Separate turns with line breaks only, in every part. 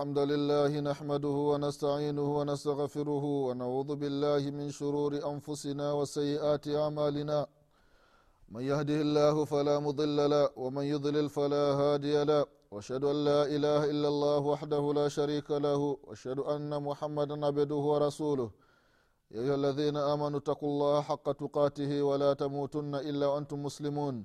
الحمد لله نحمده ونستعينه ونستغفره ونعوذ بالله من شرور أنفسنا وسيئات أعمالنا من يهده الله فلا مضل له ومن يضلل فلا هادي له واشهد ان لا اله الا الله وحده لا شريك له واشهد ان محمدا عبده ورسوله يا ايها الذين امنوا اتقوا الله حق تقاته ولا تموتن الا وانتم مسلمون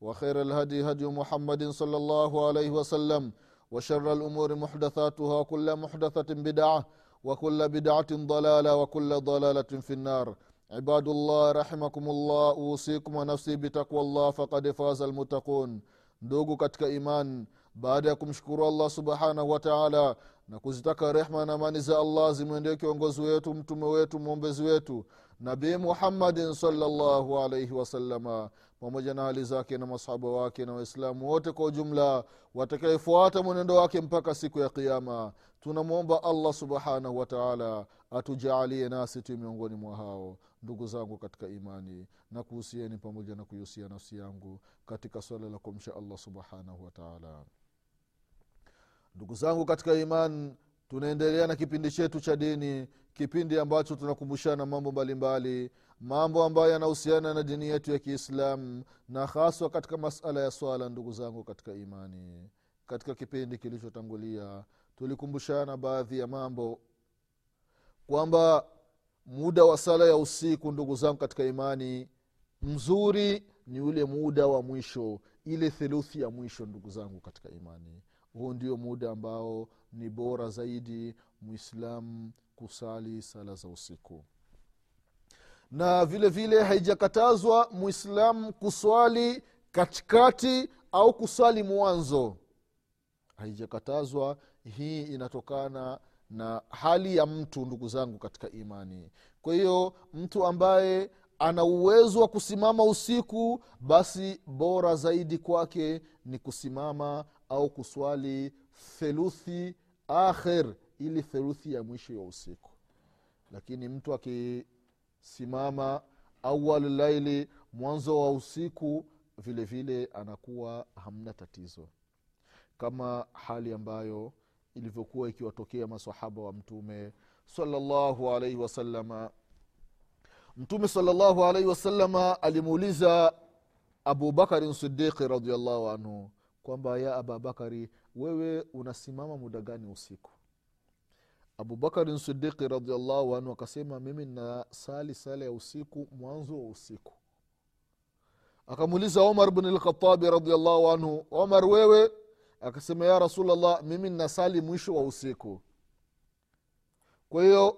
وخير الهدي هدي محمد صلى الله عليه وسلم وشر الامور محدثاتها كل محدثه بدعه وكل بدعة ضلالة وكل ضلالة في النار عباد الله رحمكم الله أوصيكم ونفسي بتقوى الله فقد فاز المتقون ndugu katika iman baada ya kumshukuru allah subhanahu wataala na kuzitaka rehma na amani za allah zimwendee kiongozi wetu mtume wetu mwombezi wetu nabii muhammadin salllahu alaihi wasalama pamoja na hali zake na masahaba wake na waislamu wote kwa ujumla watakayefuata mwenendo wake mpaka siku ya kiama tunamwomba allah subhanahu wataala atujaalie nasi tu miongoni mwa hao. Ndugu zangu katika imani na kuhusieni pamoja na kuihusia nafsi yangu katika swala la kumsha allah subhanahu wataala ndugu zangu katika iman tunaendelea na kipindi chetu cha dini kipindi ambacho tunakumbushana mambo mbalimbali mambo ambayo yanahusiana na dini yetu ya kiislamu na haswa katika masala ya swala ndugu zangu katika imani. Katika kipindi kilichotangulia tulikumbushana baadhi ya mambo kwamba muda wa sala ya usiku ndugu zangu katika imani mzuri ni ule muda wa mwisho ile theluthi ya mwisho ndugu zangu katika imani huu ndio muda ambao ni bora zaidi mwislamu kusali sala za usiku. Na vile vile haijakatazwa mwislamu kuswali katikati au kuswali mwanzo. Haijakatazwa hii inatokana na hali ya mtu ndugu zangu katika imani. Kwa hiyo mtu ambaye ana uwezo wa kusimama usiku basi bora zaidi kwake ni kusimama au kuswali theluthi akhir ili theluthi ya mwisho ya usiku. Lakini mtu akisimama awal laili mwanzo wa usiku vile vile anakuwa hamna tatizo. Kama hali ambayo ilivyokuwa ikiwatokea masahaba wa mtume salallahu alaihi wasalama mtume salallahu alaihi wasalama alimuuliza abubakarin sidiqi radiallahu anhu kwamba ya ababakari wewe unasimama muda gani usiku? Abubakarin sidiqi radiallahu anhu akasema mimi na sali sala ya usiku mwanzo wa usiku. Akamuuliza omar bn lkhatabi radiallahu anhu omar wewe? Akasema ya rasulllah mimi nasali mwisho wa usiku. Kwa hiyo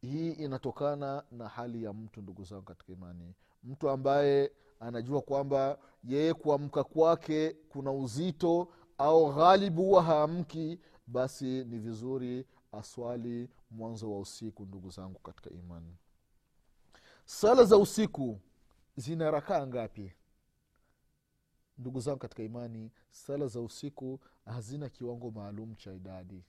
hii inatokana na hali ya mtu ndugu zangu katika imani. Mtu ambaye anajua kwamba yeye kuamka kwake kuna uzito au ghalibu huwa haamki basi ni vizuri aswali mwanzo wa usiku ndugu zangu katika imani. Sala za usiku zina rakaa ngapi? Ndugu zangu katika imani sala za usiku hazina kiwango maalum cha idadi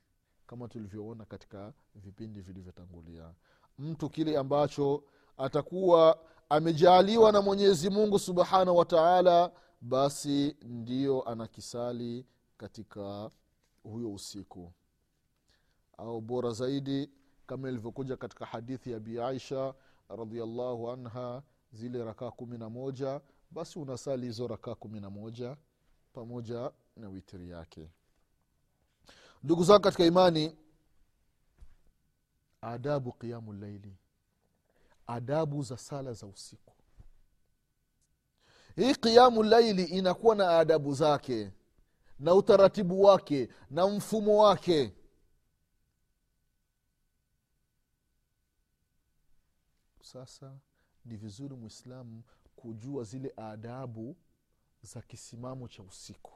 kama tulivyoona katika vipindi vilivyotangulia. Mtu kile ambacho atakuwa amejaaliwa na mwenyezi mungu subhanahu wataala basi ndiyo anakisali katika huyo usiku. Au bora zaidi kama ilivyokuja katika hadithi ya bi aisha radiallahu anha zile rakaa kumi na moja basi unasali hizo rakaa kumi na moja pamoja na witiri yake. Ndugu zangu katika imani adabu qiamu llaili adabu za sala za usiku. Hii qiamu laili inakuwa na adabu zake na utaratibu wake na mfumo wake. Sasa ni vizuri mwislamu kujua zile adabu za kisimamo cha usiku.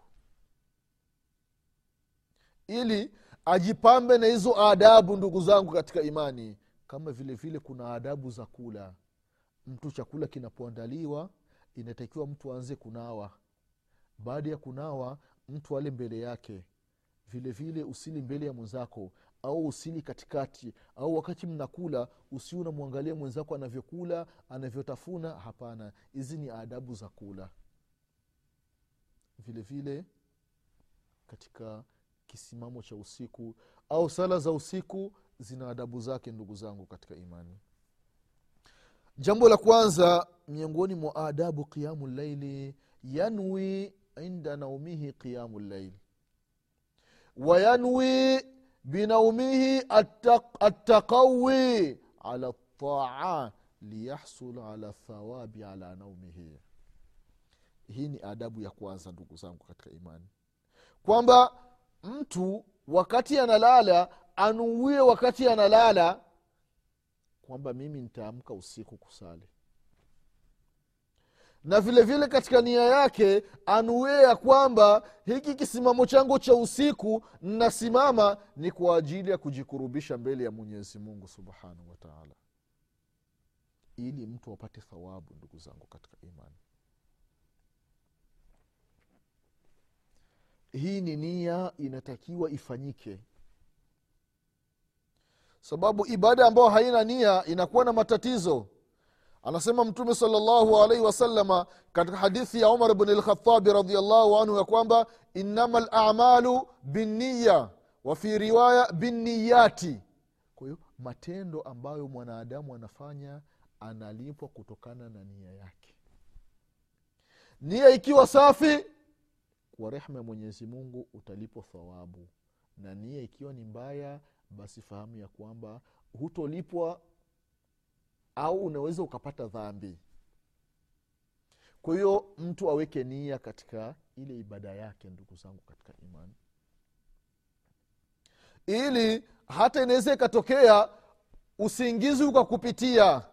Ili ajipambe na hizo adabu ndugu zangu katika imani kama vile vile kuna adabu za kula. Mtu chakula kinapoandaliwa inatakiwa mtu aanze kunawa. Baada ya kunawa mtu ale mbele yake. Vile vile usili mbele ya mwenzako au usili katikati au wakati mnakula usi unamwangalia mwenzako anavyokula anavyotafuna. Hapana hizi ni adabu za kula. Vile vile katika kisimamo cha usiku au sala za usiku zina adabu zake ndugu zangu katika imani. Jambo la kwanza miongoni mwa adabu qiamu llaili yanwi inda naumihi qiamu llaili wayanwi binaumihi attaqawi ala ltaa liyahsul ala thawabi ala naumihi. Hii ni adabu ya kwanza ndugu zangu katika imani. Kwamba mtu wakati analala anuwie wakati analala kwamba mimi nitaamka usiku kusali. Na vile vile katika nia yake anuie ya kwamba hiki kisimamo changu cha usiku nnasimama ni kwa ajili ya kujikurubisha mbele ya mwenyezi mungu subhanahu wataala ili mtu apate thawabu ndugu zangu katika imani. Hii ni nia inatakiwa ifanyike sababu ibada ambayo haina nia inakuwa na matatizo. Anasema mtume salllahu alaihi wasalama katika hadithi ya umar bni lkhatabi radiallahu anhu ya kwamba innama lamalu binniya wa fi riwaya binniyati. Kwa matendo ambayo mwanadamu anafanya analipwa kutokana na nia yake. Nia ikiwa safi kwa rehma ya mwenyezi mungu utalipwa thawabu. Na nia ikiwa ni mbaya basi fahamu ya kwamba hutolipwa au unaweza ukapata dhambi. Kwa hiyo mtu aweke nia katika ile ibada yake ndugu zangu katika imani. Ili hata inaweza ikatokea usingizi ukakupitia.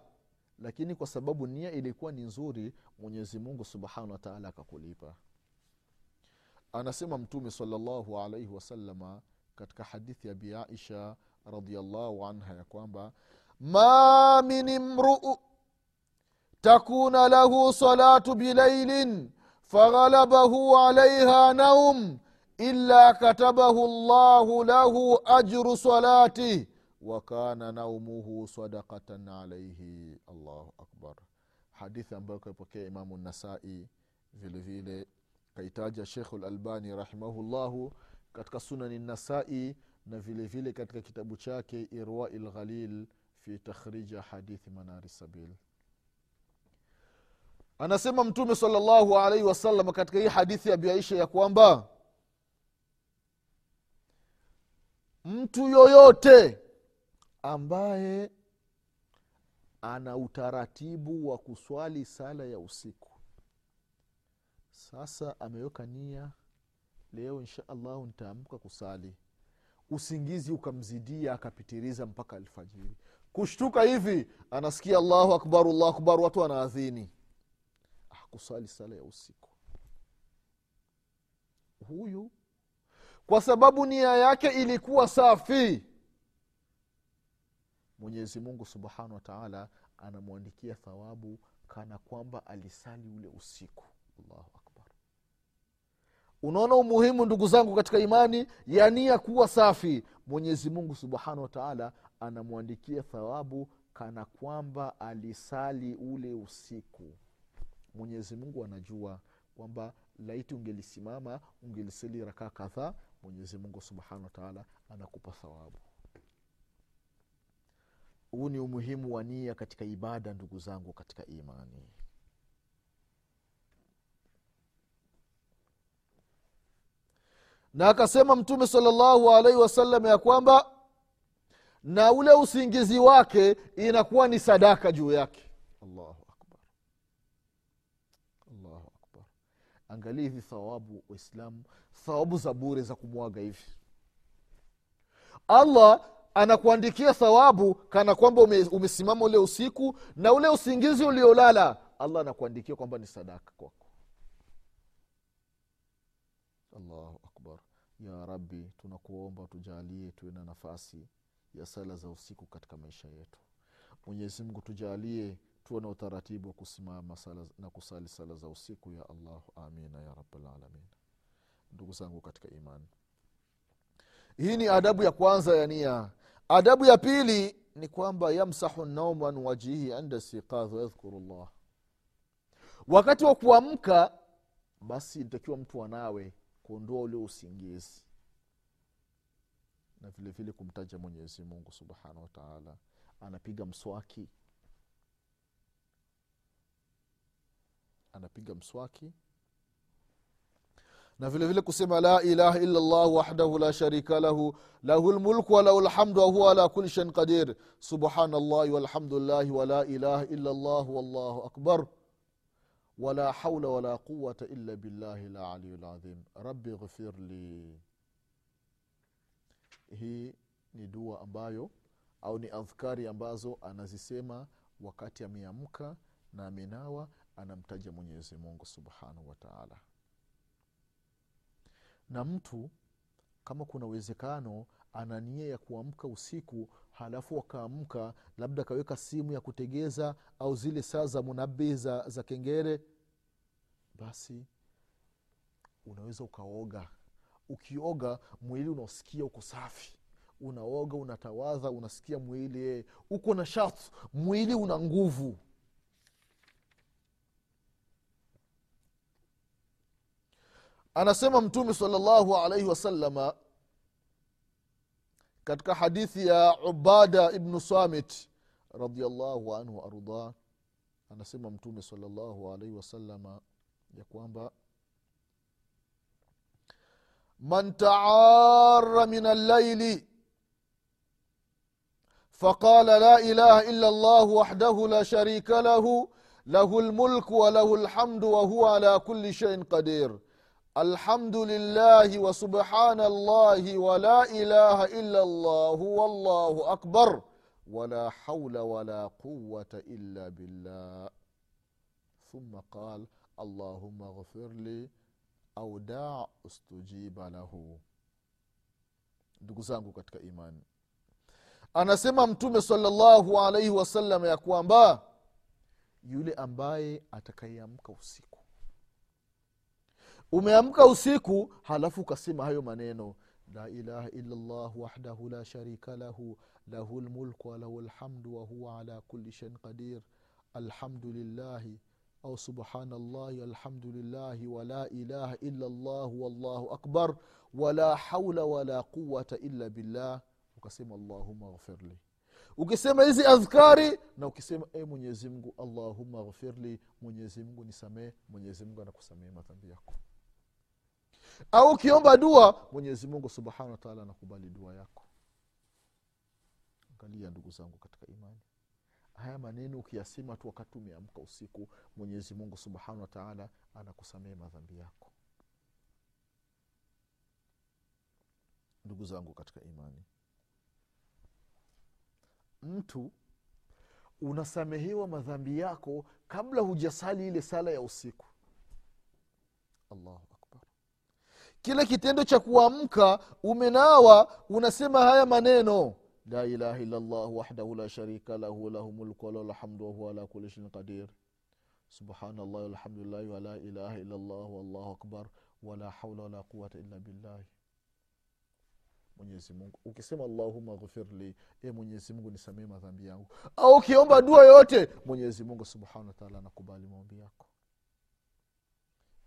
Lakini kwa sababu nia ilikuwa ni nzuri mwenyezi mungu subhanahu wataala akakulipa. Anasema mtume salallahu alaihi wasalama katika hadithi ya bi aisha radiallahu anha ya kwamba ma min imruu takuna lahu salatu bilailin faghalabahu alaiha naum illa katabahu llahu lahu ajru salatih wakana naumuhu sadakatan alaihi allahu akbar. Hadithi ambayo kaipokea imamu nasai vile vile kaitaja shekhu lalbani rahimahullahu katika sunani nasai na vile vile katika kitabu chake irwai lghalil fi takhrija hadithi manari sabil. Anasema mtume salllahu alaihi wasallam katika hii hadithi ya biaisha ya kwamba mtu yoyote ambaye ana utaratibu wa kuswali sala ya usiku sasa ameweka nia leo insha allahu ntaamka kusali. Usingizi ukamzidia akapitiriza mpaka alfajiri. Kushtuka hivi anasikia allahu akbar allahu akbar watu wanaadhini. Akusali sala ya usiku. Huyu kwa sababu nia yake ilikuwa safi. Mwenyezi mungu subhanahu wa taala anamwandikia thawabu kana kwamba alisali ule usiku. Allahu akbar unaona umuhimu ndugu zangu katika imani? Ya nia kuwa safi. Mwenyezi mungu subhanahu wataala anamwandikia thawabu kana kwamba alisali ule usiku. Mwenyezi mungu anajua kwamba laiti ungelisimama ungelisali rakaa kadhaa mwenyezi mungu subhanahu wataala anakupa thawabu. Huu ni umuhimu wa nia katika ibada ndugu zangu katika imani na akasema mtume salllahu alaihi wasallam ya kwamba na ule usingizi wake inakuwa ni sadaka juu yake. Allahu akbar. Allahu akbar. Angalia hivi thawabu waislamu thawabu za bure za kumwaga hivi. Allah anakuandikia thawabu kana kwamba ume, umesimama ule usiku na ule usingizi uliolala allah anakuandikia kwamba ni sadaka kwako. Allahu ya rabbi tunakuomba tujalie tuwe na nafasi ya sala za usiku katika maisha yetu. Mwenyezi mungu tujalie tuwe na utaratibu wa kusimama sala na kusali sala za usiku. Ya Allah, amina ya rabalalamin ndugu zangu katika imani. Hii ni adabu ya kwanza ya nia. Adabu ya pili ni kwamba yamsahu naumu wajihi inda siqadh wayadhkuru llah wakati wa kuamka basi ntakiwa mtu anawe kuondoa ule usingizi na vile vile kumtaja mwenyezi mungu subhanahu wataala anapiga mswaki. Anapiga mswaki. Na vile vile kusema la ilaha illa llah wahdahu la sharika lahu lahu lmulku walahu lhamdu wahuwa ala kuli shain qadir. Subhana llahi walhamdulillahi wala ilaha illa llah wallahu akbar wala haula wala quwata illa billahi العلي العظيم rabbi اغفر لي hii ni dua ambayo au ni adhkari ambazo anazisema wakati ameamka na amenawa anamtaja mwenyezi mungu subhanahu wataala na mtu kama kuna uwezekano ana nia ya kuamka usiku halafu wakaamka labda akaweka simu ya kutegeza au zile saa za munabii za, za kengere basi unaweza ukaoga. Ukioga mwili unaosikia uko safi. Unaoga unatawadha unasikia mwili e, uko na shatu mwili una nguvu. Anasema mtume salallahu alaihi wasalama katika hadithi ya ubada ibnu samit radiallahu anhu waardah anasema mtume salllahu alaihi wasalama ya kwamba man taara min allaili فقال لا اله الا الله وحده لا شريك له له الملك وله الحمد وهو على كل شيء قدير الحمد لله وسبحان الله ولا اله الا الله والله اكبر ولا حول ولا قوه الا بالله ثم قال اللهم اغفر لي au daa ustujiba lahu ndugu zangu katika imani anasema mtume salallahu alaihi wasallam ya kwamba yule ambaye atakayeamka usiku umeamka usiku halafu ukasema hayo maneno. La ilaha illallah wahdahu la sharika lahu lahu lmulku walahu lhamdu wahuwa ala kuli shain qadir. Alhamdulillahi au subhanallahi alhamdulillahi wala ilaha illallah wallahu akbar wala haula wala quwata illa billah. Ukasema allahuma ghfirli ukisema hizi adhkari na ukisema e mwenyezimngu allahuma ghfirli mwenyezimngu nisamee mwenyezimngu anakusamee madhambi yako au ukiomba dua mwenyezimungu subhanahu wataala anakubali dua yako. Angalia ndugu zangu katika imani. Haya maneno ukiyasema tu wakati umeamka usiku mwenyezi mungu subhanahu wataala anakusamehe madhambi yako. Ndugu zangu katika imani. Mtu unasamehewa madhambi yako kabla hujasali ile sala ya usiku. Allahu kile kitendo cha kuamka umenawa unasema haya maneno. La ilaha illallah wahdahu la sharika lahu lahu mulku wala lhamdu wahuwa ala kuli shain qadir. Subhanallah walhamdulillahi wala ilaha illallah wallahu akbar wala haula wala quwata illa billahi mwenyezi ukisema allahuma ghfirli e mwenyezi nisamee madhambi yangu. Au ukiomba dua yote mwenyezi mungu subhanahu wataala anakubali maombi yako.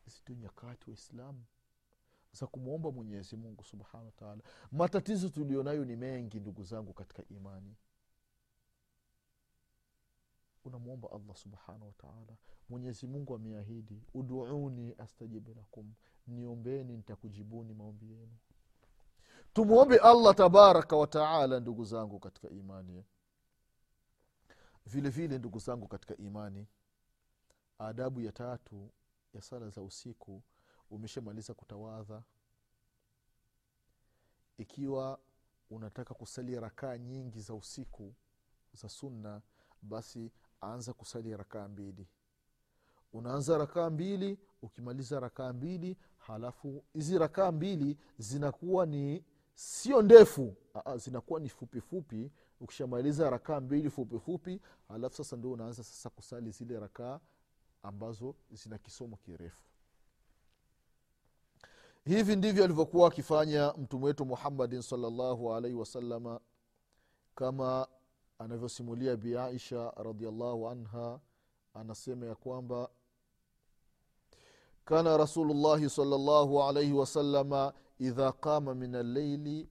Hizi nyakati waislamu za kumwomba mwenyezi mungu subhanahu wataala matatizo tulionayo ni mengi ndugu zangu katika imani. Unamwomba allah subhanahu wataala mwenyezi mungu ameahidi uduuni astajibu lakum. Niombeni nitakujibuni maombi yenu. Tumwombe allah tabaraka wataala ndugu zangu katika imani. Vile vile ndugu zangu katika imani adabu ya tatu ya sala za usiku umeshamaliza kutawadha ikiwa unataka kusali rakaa nyingi za usiku za sunna basi anza kusali rakaa mbili. Unaanza rakaa mbili ukimaliza rakaa mbili halafu hizi rakaa mbili zinakuwa ni sio ndefu Aa, zinakuwa ni fupifupi fupi. Ukishamaliza rakaa mbili fupifupi fupi halafu sasa ndio unaanza sasa kusali zile rakaa ambazo zina kisomo kirefu hivi ndivyo alivyokuwa akifanya mtume wetu muhammadin salllahu alaihi wasalama kama anavyosimulia bi aisha radiallahu anha anasema ya kwamba kana rasulullahi salllahu alaihi wasalama idha qama min alleili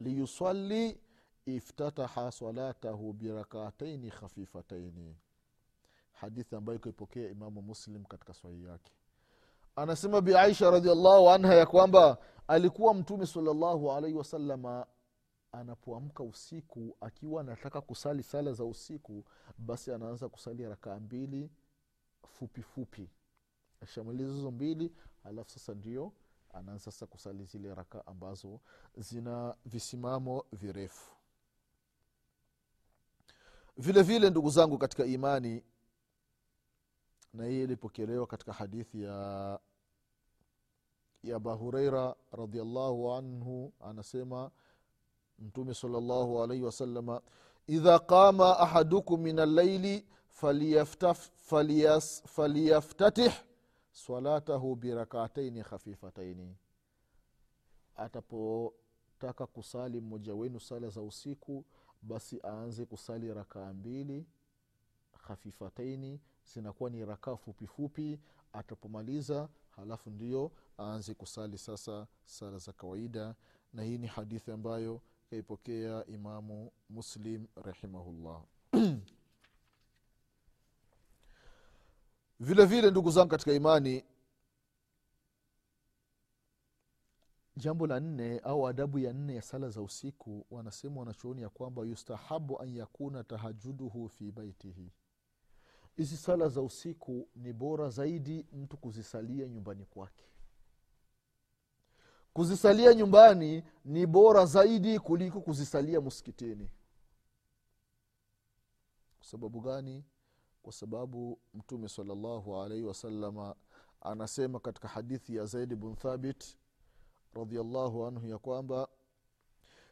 liyusali iftataha salatahu birakataini khafifataini hadithi ambayo ikoipokea imamu muslim katika swahii yake anasema bi aisha radiallahu anha ya kwamba alikuwa mtume salllahu alaihi wasalama anapoamka usiku akiwa anataka kusali sala za usiku basi anaanza kusali rakaa mbili fupi fupi. Ashamaliza hizo mbili alafu sasa ndio anaanza sasa kusali zile raka ambazo zina visimamo virefu. Vile vile ndugu zangu katika imani na hii ilipokelewa katika hadithi ya ya abahureira radiallahu anhu anasema mtume salllahu alaihi wasalama idha qama ahadukum min allaili faliyaftatih salatahu birakataini khafifataini atapotaka kusali mmoja wenu sala za usiku basi aanze kusali rakaa mbili khafifataini zinakuwa ni rakaa fupifupi atapomaliza halafu ndio aanze kusali sasa sala za kawaida. Na hii ni hadithi ambayo kaipokea imamu muslim rahimahullah. Vile vile ndugu zangu katika imani jambo la nne au adabu ya nne ya sala za usiku wanasema wanachuoni ya kwamba yustahabu an yakuna tahajuduhu fi baitihi hizi sala za usiku ni bora zaidi mtu kuzisalia nyumbani kwake. Kuzisalia nyumbani ni bora zaidi kuliko kuzisalia msikitini. Kwa sababu gani? Kwa sababu mtume salllahu alaihi wasalama anasema katika hadithi ya zaidi bn thabit radiallahu anhu ya kwamba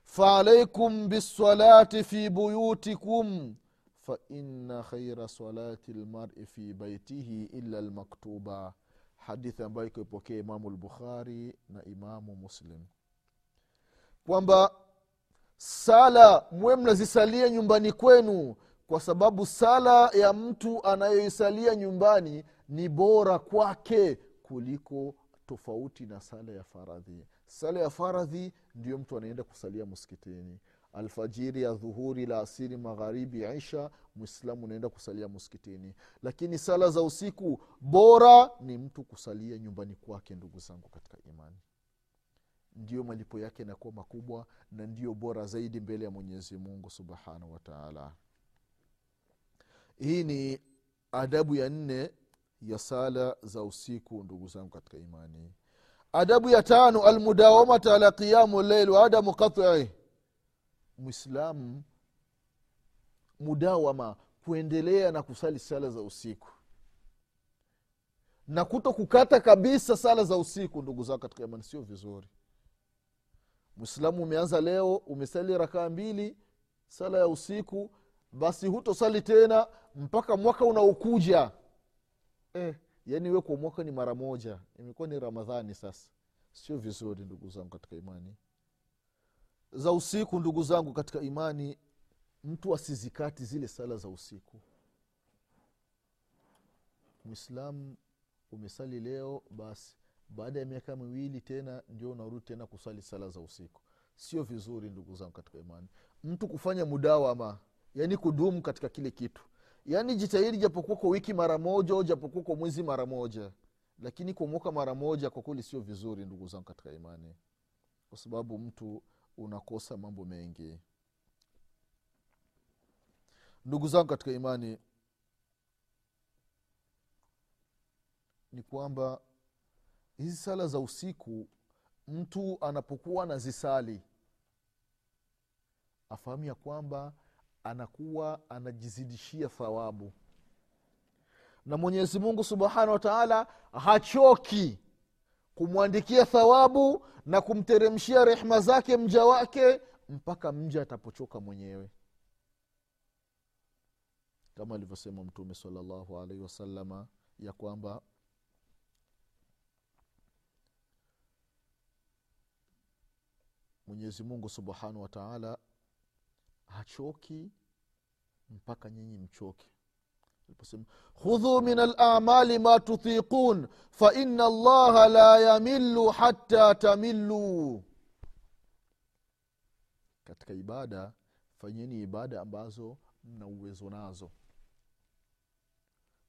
faalaikum bisalati fi buyutikum faina khaira salati lmari fi baitihi illa lmaktuba hadithi ambayo ikoipokea imamu lbukhari na imamu muslim. Kwamba sala mwe mnazisalia nyumbani kwenu kwa sababu sala ya mtu anayoisalia nyumbani ni bora kwake kuliko tofauti na sala ya faradhi. Sala ya faradhi ndio mtu anaenda kusalia msikitini alfajiri ya dhuhuri la asiri magharibi isha mwislamu unaenda kusalia msikitini. Lakini sala za usiku bora ni mtu kusalia nyumbani kwake ndugu zangu katika imani. Ndiyo malipo yake yanakuwa makubwa na ndiyo bora zaidi mbele ya mwenyezi mungu subhanahu wataala hii ni adabu ya nne ya sala za usiku ndugu zangu katika imani. Adabu ya tano almudawamata ala qiyamu leil waadamu qatii mwislamu mudawama kuendelea na kusali sala za usiku. Na kuto kukata kabisa sala za usiku ndugu zao katika imani sio vizuri. Mwislamu umeanza leo umesali rakaa mbili sala ya usiku basi hutosali tena mpaka mwaka unaokuja. Eh, yaani we kwa mwaka ni mara moja imekuwa ni ramadhani sasa. Sio vizuri ndugu zangu katika imani za usiku ndugu zangu katika imani mtu asizikati zile sala za usiku. Mwislamu umesali leo basi baada ya miaka miwili tena ndio unarudi tena kusali sala za usiku. Sio vizuri ndugu zangu katika imani. Mtu kufanya mudawama yaani kudumu katika kile kitu. Yaani jitahidi japokuwa kwa wiki mara moja japokuwa kwa mwezi mara moja. Lakini kwa mwaka mara moja kwa kweli sio vizuri ndugu zangu katika imani. Kwa sababu mtu unakosa mambo mengi. Ndugu zangu katika imani ni kwamba hizi sala za usiku mtu anapokuwa anazisali afahamu ya kwamba anakuwa anajizidishia thawabu. Na mwenyezi mungu subhanahu wa taala hachoki kumwandikia thawabu na kumteremshia rehma zake mja wake mpaka mja atapochoka mwenyewe. Kama alivyosema mtume salallahu alaihi wasalama ya kwamba mwenyezi mungu subhanahu wa taala hachoki mpaka nyinyi mchoke aliposema khudhu min alamali ma tutiqun faina allaha la yamilu hata tamiluu katika ibada fanyeni ibada ambazo mna uwezo nazo.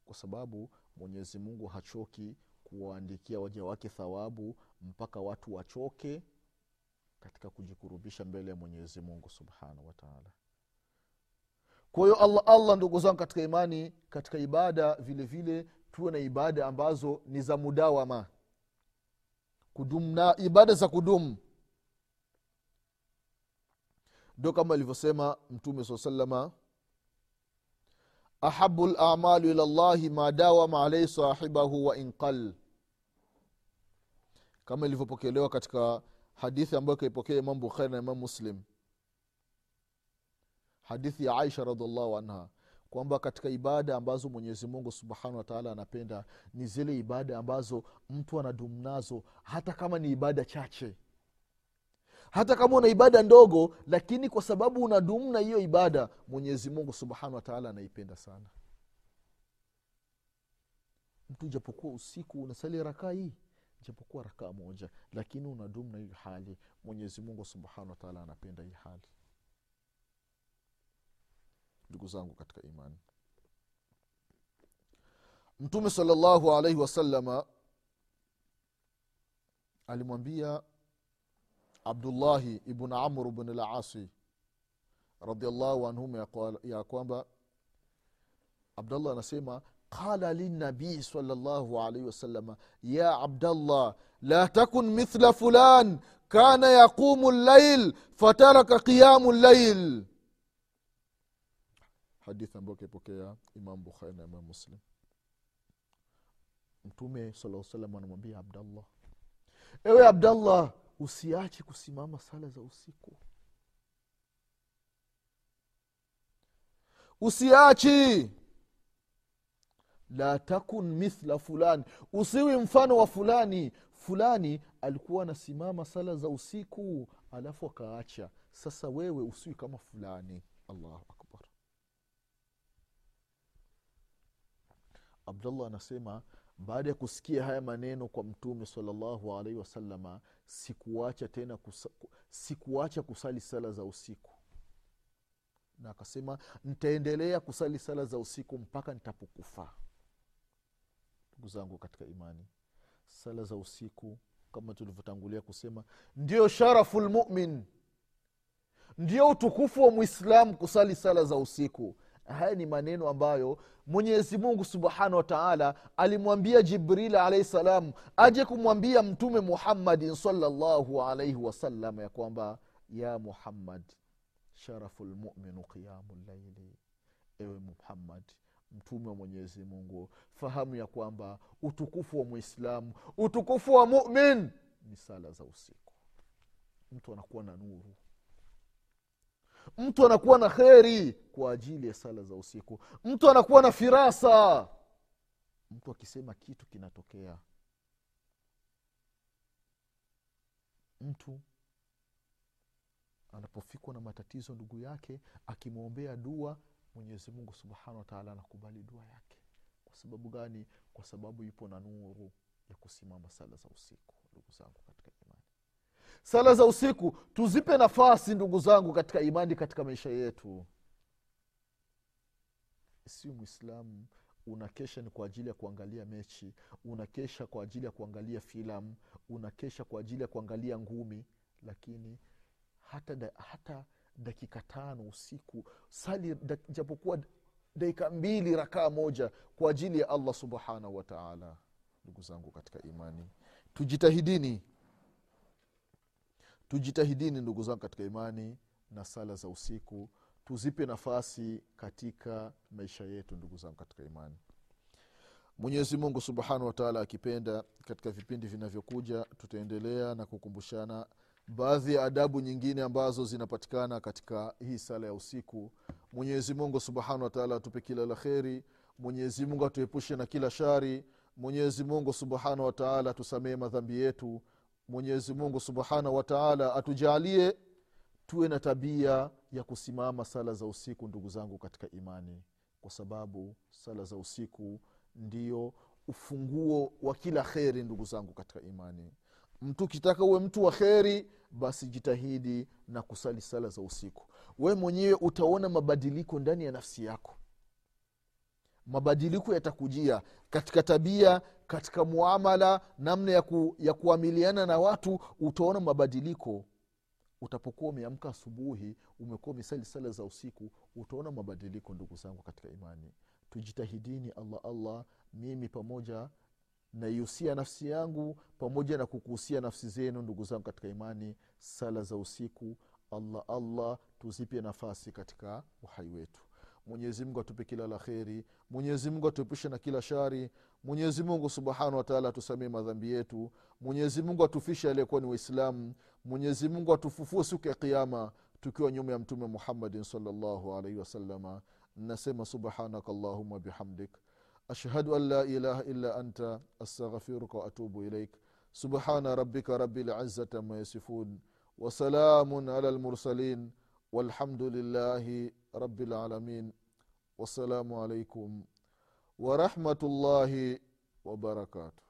Kwa sababu mwenyezi mungu hachoki kuwaandikia waja wake thawabu mpaka watu wachoke katika kujikurubisha mbele ya mwenyezi mungu subhanahu wataala kwa hiyo allah allah ndugu zangu katika imani katika ibada vile vile tuwe na ibada ambazo ni za mudawama. Kudumu na ibada za kudumu. Ndo kama alivyosema mtume saa salama ahabu lamalu ila llahi ma dawama alaihi sahibahu wa inqal kama ilivyopokelewa katika hadithi ambayo kaipokea imam bukhari na imam muslim hadithi ya aisha radiallahu anha kwamba katika ibada ambazo mwenyezi mungu subhanahu wataala anapenda ni zile ibada ambazo mtu anadumu nazo hata kama ni ibada chache. Hata kama una ibada ndogo lakini kwa sababu unadumu na hiyo ibada mwenyezi mungu subhanahu wataala anaipenda sana. Mtu japokuwa usiku unasali rakaa hii japokuwa rakaa moja lakini unadumu na hiyo hali mwenyezi mungu subhanahu wataala anapenda hii hali ndugu zangu katika imani. Mtume salllahu alaihi wasalama alimwambia abdullahi ibn amr bn lasi radiallahu anhuma ya, kwamba abdallah anasema qala linabii salllahu alaihi wasalama ya abdallah la takun mithla fulan kana yaqumu llail fataraka qiyamu llail hadithi ambayo kaipokea imam bukhari na imam muslim. Mtume salaa salam anamwambia abdallah ewe abdallah usiache kusimama sala za usiku. Usiachi. La takun mithla fulani usiwi mfano wa fulani. Fulani alikuwa anasimama sala za usiku alafu akaacha. Sasa wewe usiwi kama fulani. Allahu akbar abdullah anasema baada ya kusikia haya maneno kwa mtume salallahu alaihi wasalama sikuacha tena kusa, sikuacha kusali sala za usiku. Na akasema ntaendelea kusali sala za usiku mpaka nitapokufa. Ndugu zangu katika imani sala za usiku kama tulivyotangulia kusema ndio sharafu lmumin ndio utukufu wa mwislamu kusali sala za usiku haya ni maneno ambayo mwenyezi mungu subhanahu wa taala alimwambia jibril alaihi salam aje kumwambia mtume muhammadin salllahu alaihi wasallam ya kwamba ya muhammad sharafu lmuminu qiyamu llaili ewe muhammad mtume wa mwenyezi mungu fahamu ya kwamba utukufu wa mwislamu utukufu wa mumin ni sala za usiku. Mtu anakuwa na nuru mtu anakuwa na kheri kwa ajili ya sala za usiku. Mtu anakuwa na firasa. Mtu akisema kitu kinatokea. Mtu anapofikwa na matatizo ndugu yake akimwombea dua mwenyezi mungu subhanahu wataala anakubali dua yake. Kwa sababu gani? Kwa sababu ipo na nuru ya kusimama sala za usiku ndugu zangu katika sala za usiku tuzipe nafasi ndugu zangu katika imani katika maisha yetu. Si mwislamu unakesha ni kwa ajili ya kuangalia mechi unakesha kwa ajili ya kuangalia filamu unakesha kwa ajili ya kuangalia ngumi lakini hata, da, hata dakika tano usiku sali da, japokuwa dakika mbili rakaa moja kwa ajili ya allah subhanahu wataala ndugu zangu katika imani tujitahidini tujitahidini ndugu zangu katika imani na sala za usiku. Tuzipe nafasi katika maisha yetu ndugu zangu katika imani. Mwenyezi mungu subhanahu wataala akipenda katika vipindi vinavyokuja tutaendelea na kukumbushana baadhi ya adabu nyingine ambazo zinapatikana katika hii sala ya usiku. Mwenyezi mungu subhanahu wataala atupe kila la kheri. Mwenyezi atuepushe na kila shari. Mwenyezi mungu subhanahu wataala tusamehe madhambi yetu mwenyezi mungu subhanahu wataala atujaalie tuwe na tabia ya kusimama sala za usiku ndugu zangu katika imani. Kwa sababu sala za usiku ndio ufunguo wa kila kheri ndugu zangu katika imani. Mtu ukitaka uwe mtu wa kheri basi jitahidi na kusali sala za usiku. We mwenyewe utaona mabadiliko ndani ya nafsi yako mabadiliko yatakujia katika tabia katika muamala namna ya, ku, ya kuamiliana na watu utaona mabadiliko. Utapokuwa umeamka asubuhi umekuwa umesali sala za usiku utaona mabadiliko ndugu zangu katika imani. Tujitahidini allah allah mimi pamoja naihusia nafsi yangu pamoja na kukuhusia nafsi zenu ndugu zangu katika imani. Sala za usiku allah allah tuzipe nafasi katika uhai wetu mwenyezi mungu atupe kila la kheri mwenyezi mungu atuepushe na kila shari mwenyezi mungu subhanahu wataala atusamie madhambi yetu mwenyezi mungu atufishe aliyekuwa ni waislamu mwenyezi mungu atufufue siku ya kiama tukiwa nyuma ya mtume muhammadin salllahu alaihi wasalama nasema subhanaka allahuma bihamdik. Ashhadu an la ilaha illa anta astaghfiruka waatubu ilaik subhana rabika rabi lizati ama yasifun. Wasalamun ala lmursalin والحمد لله رب العالمين والسلام عليكم ورحمة الله وبركاته.